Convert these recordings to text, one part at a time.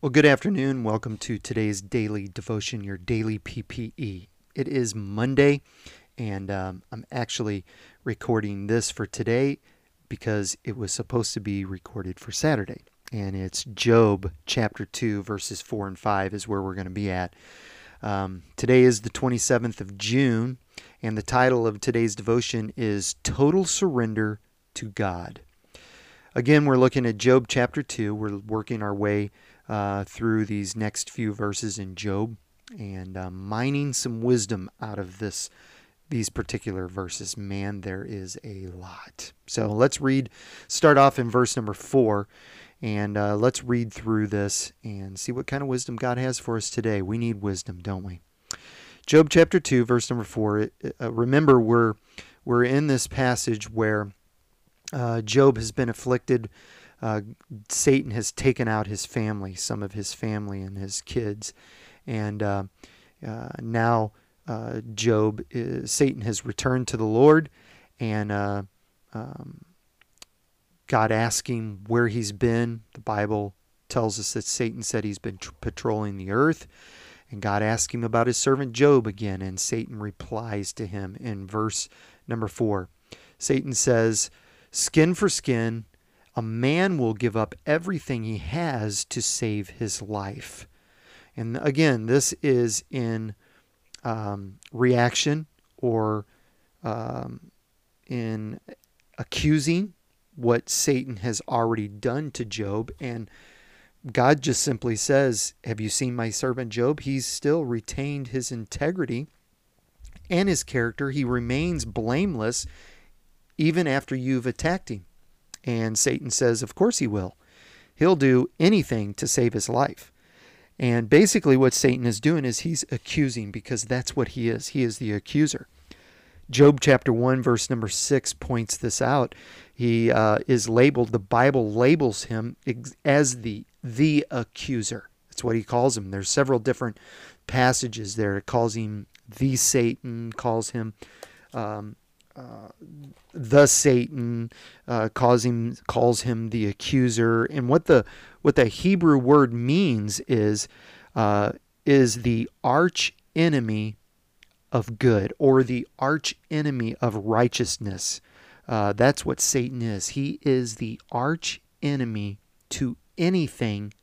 Well, good afternoon. Welcome to today's daily devotion, your daily PPE. It is Monday, and um, I'm actually recording this for today because it was supposed to be recorded for Saturday. And it's Job chapter 2, verses 4 and 5 is where we're going to be at. Um, today is the 27th of June, and the title of today's devotion is Total Surrender to God. Again, we're looking at Job chapter 2. We're working our way uh, through these next few verses in Job and uh, mining some wisdom out of this these particular verses. Man, there is a lot. So let's read, start off in verse number four, and uh, let's read through this and see what kind of wisdom God has for us today. We need wisdom, don't we? Job chapter 2, verse number 4. Uh, remember, we're, we're in this passage where uh, Job has been afflicted uh, Satan has taken out his family, some of his family and his kids, and uh, uh, now uh, Job, is, Satan has returned to the Lord, and uh, um, God asking where he's been. The Bible tells us that Satan said he's been tr- patrolling the earth. And God asks him about his servant Job again, and Satan replies to him in verse number four. Satan says, Skin for skin, a man will give up everything he has to save his life. And again, this is in um, reaction or um, in accusing what Satan has already done to Job. And God just simply says, Have you seen my servant Job? He's still retained his integrity and his character. He remains blameless even after you've attacked him. And Satan says, Of course he will. He'll do anything to save his life. And basically, what Satan is doing is he's accusing because that's what he is. He is the accuser. Job chapter 1, verse number 6 points this out. He uh, is labeled, the Bible labels him as the, the accuser. That's what he calls him. There's several different passages there. It calls him the Satan, calls him um, the Satan, uh, calls him calls him the accuser, and what the what the Hebrew word means is uh, is the arch enemy of good or the arch enemy of righteousness. Uh, that's what Satan is. He is the arch enemy to anything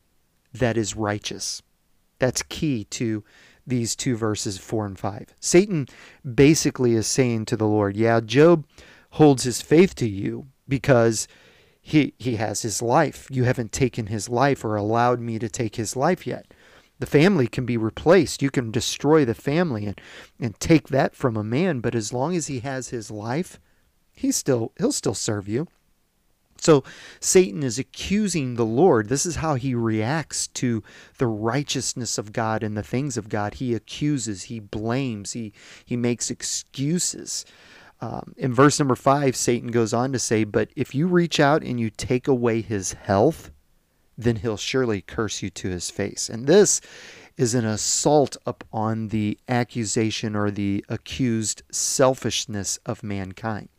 that is righteous. That's key to these two verses, 4 and 5. Satan basically is saying to the Lord, Yeah, Job holds his faith to you because he, he has his life. You haven't taken his life or allowed me to take his life yet. The family can be replaced. You can destroy the family and, and take that from a man, but as long as he has his life, he still he'll still serve you. So Satan is accusing the Lord. This is how he reacts to the righteousness of God and the things of God. He accuses, he blames, he, he makes excuses. Um, in verse number five, Satan goes on to say, But if you reach out and you take away his health, then he'll surely curse you to his face. And this is an assault upon the accusation or the accused selfishness of mankind.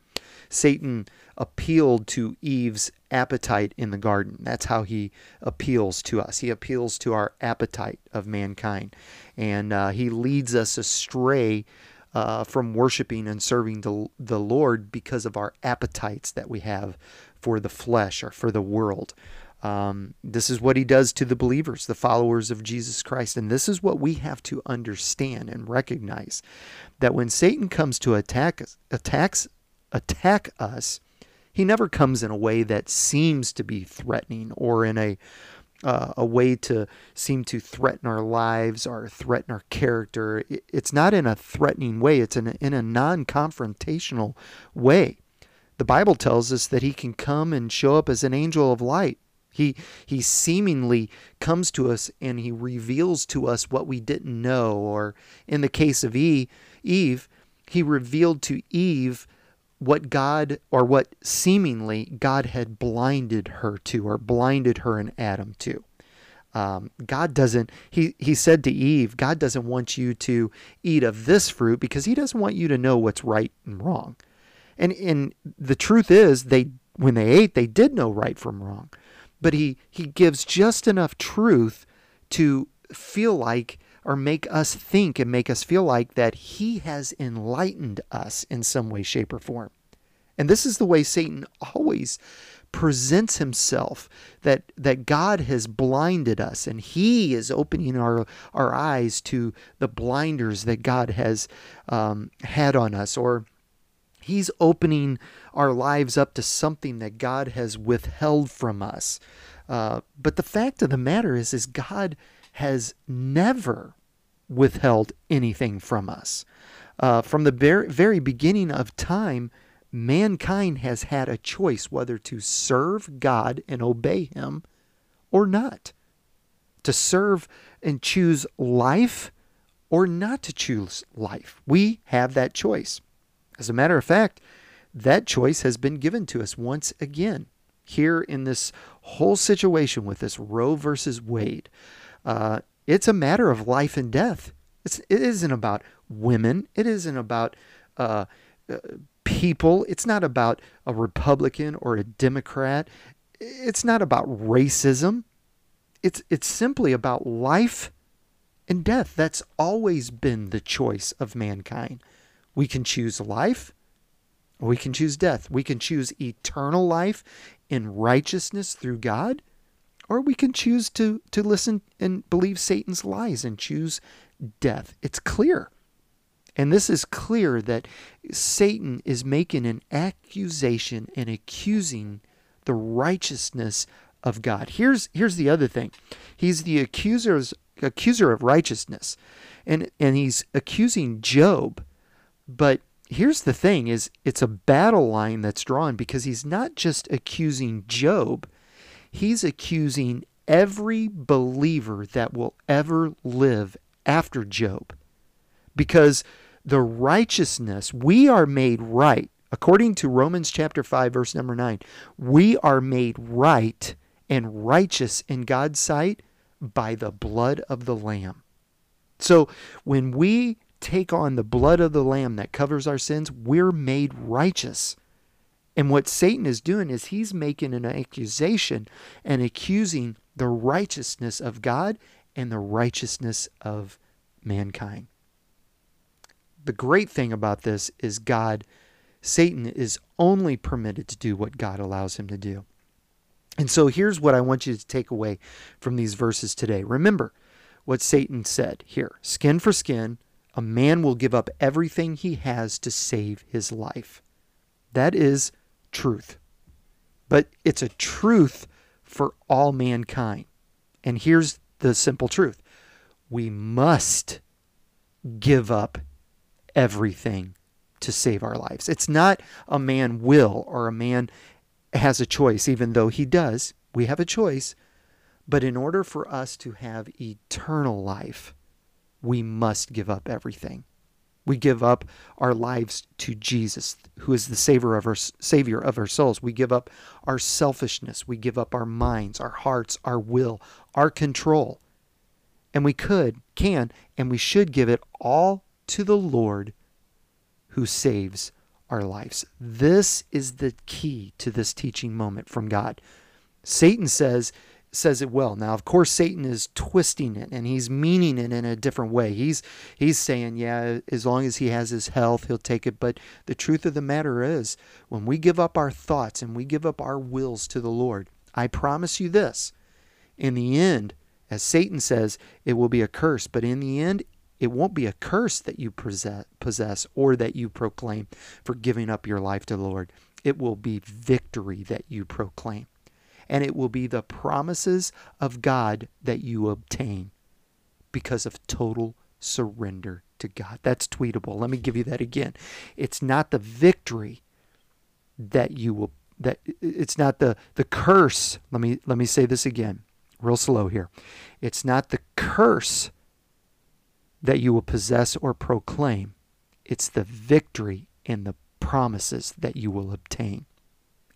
Satan appealed to Eve's appetite in the garden. That's how he appeals to us. He appeals to our appetite of mankind. And uh, he leads us astray uh, from worshiping and serving the, the Lord because of our appetites that we have for the flesh or for the world. Um, this is what he does to the believers, the followers of Jesus Christ. And this is what we have to understand and recognize that when Satan comes to attack attacks attack us, he never comes in a way that seems to be threatening or in a uh, a way to seem to threaten our lives or threaten our character. It's not in a threatening way. It's in a, in a non-confrontational way. The Bible tells us that he can come and show up as an angel of light. He he seemingly comes to us and he reveals to us what we didn't know. Or in the case of Eve, Eve, he revealed to Eve what God, or what seemingly God had blinded her to, or blinded her and Adam to. Um, God doesn't, he, he said to Eve, God doesn't want you to eat of this fruit because he doesn't want you to know what's right and wrong. And, and the truth is, they, when they ate, they did know right from wrong. But he, he gives just enough truth to feel like or make us think and make us feel like that he has enlightened us in some way, shape, or form. And this is the way Satan always presents himself that that God has blinded us and he is opening our our eyes to the blinders that God has um, had on us or he's opening our lives up to something that God has withheld from us uh, but the fact of the matter is is God has never withheld anything from us uh, from the very, very beginning of time mankind has had a choice whether to serve God and obey Him or not. To serve and choose life or not to choose life. We have that choice. As a matter of fact, that choice has been given to us once again here in this whole situation with this Roe versus Wade. Uh, it's a matter of life and death. It's, it isn't about women. It isn't about uh, uh, people. It's not about a Republican or a Democrat. It's not about racism. It's it's simply about life and death. That's always been the choice of mankind. We can choose life or we can choose death. We can choose eternal life in righteousness through God, or we can choose to to listen and believe Satan's lies and choose death. It's clear. And this is clear that Satan is making an accusation and accusing the righteousness of God. Here's here's the other thing. He's the accuser's accuser of righteousness. And and he's accusing Job. But here's the thing is it's a battle line that's drawn because he's not just accusing Job. He's accusing every believer that will ever live after Job. Because the righteousness, we are made right. According to Romans chapter 5 verse number 9, we are made right and righteous in God's sight by the blood of the lamb. So, when we take on the blood of the lamb that covers our sins, we're made righteous. And what Satan is doing is he's making an accusation and accusing the righteousness of God and the righteousness of mankind the great thing about this is God, Satan is only permitted to do what God allows him to do. And so here's what I want you to take away from these verses today. Remember what Satan said here skin for skin, a man will give up everything he has to save his life. That is truth. But it's a truth for all mankind. And here's the simple truth we must give up everything to save our lives. It's not a man will or a man has a choice, even though he does. We have a choice. But in order for us to have eternal life, we must give up everything. We give up our lives to Jesus, who is the savior of our savior of our souls. We give up our selfishness. We give up our minds, our hearts, our will, our control. And we could, can, and we should give it all to the Lord who saves our lives. This is the key to this teaching moment from God. Satan says says it well. Now, of course, Satan is twisting it and he's meaning it in a different way. He's he's saying, yeah, as long as he has his health, he'll take it. But the truth of the matter is, when we give up our thoughts and we give up our wills to the Lord, I promise you this: in the end, as Satan says, it will be a curse. But in the end, it won't be a curse that you possess or that you proclaim for giving up your life to the Lord. It will be victory that you proclaim. And it will be the promises of God that you obtain because of total surrender to God. That's tweetable. Let me give you that again. It's not the victory that you will that it's not the the curse. Let me let me say this again. Real slow here. It's not the curse that you will possess or proclaim. It's the victory and the promises that you will obtain.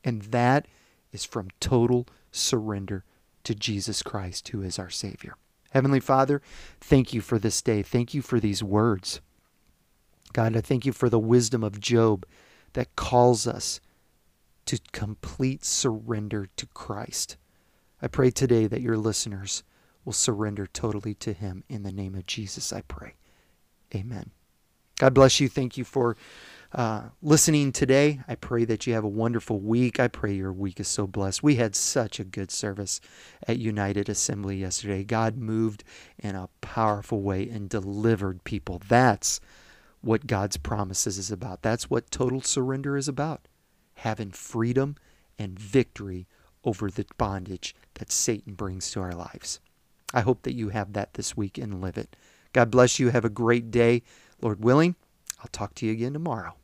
And that is from total surrender to Jesus Christ, who is our Savior. Heavenly Father, thank you for this day. Thank you for these words. God, I thank you for the wisdom of Job that calls us to complete surrender to Christ. I pray today that your listeners will surrender totally to Him. In the name of Jesus, I pray. Amen. God bless you. Thank you for uh, listening today. I pray that you have a wonderful week. I pray your week is so blessed. We had such a good service at United Assembly yesterday. God moved in a powerful way and delivered people. That's what God's promises is about. That's what total surrender is about having freedom and victory over the bondage that Satan brings to our lives. I hope that you have that this week and live it. God bless you. Have a great day. Lord willing, I'll talk to you again tomorrow.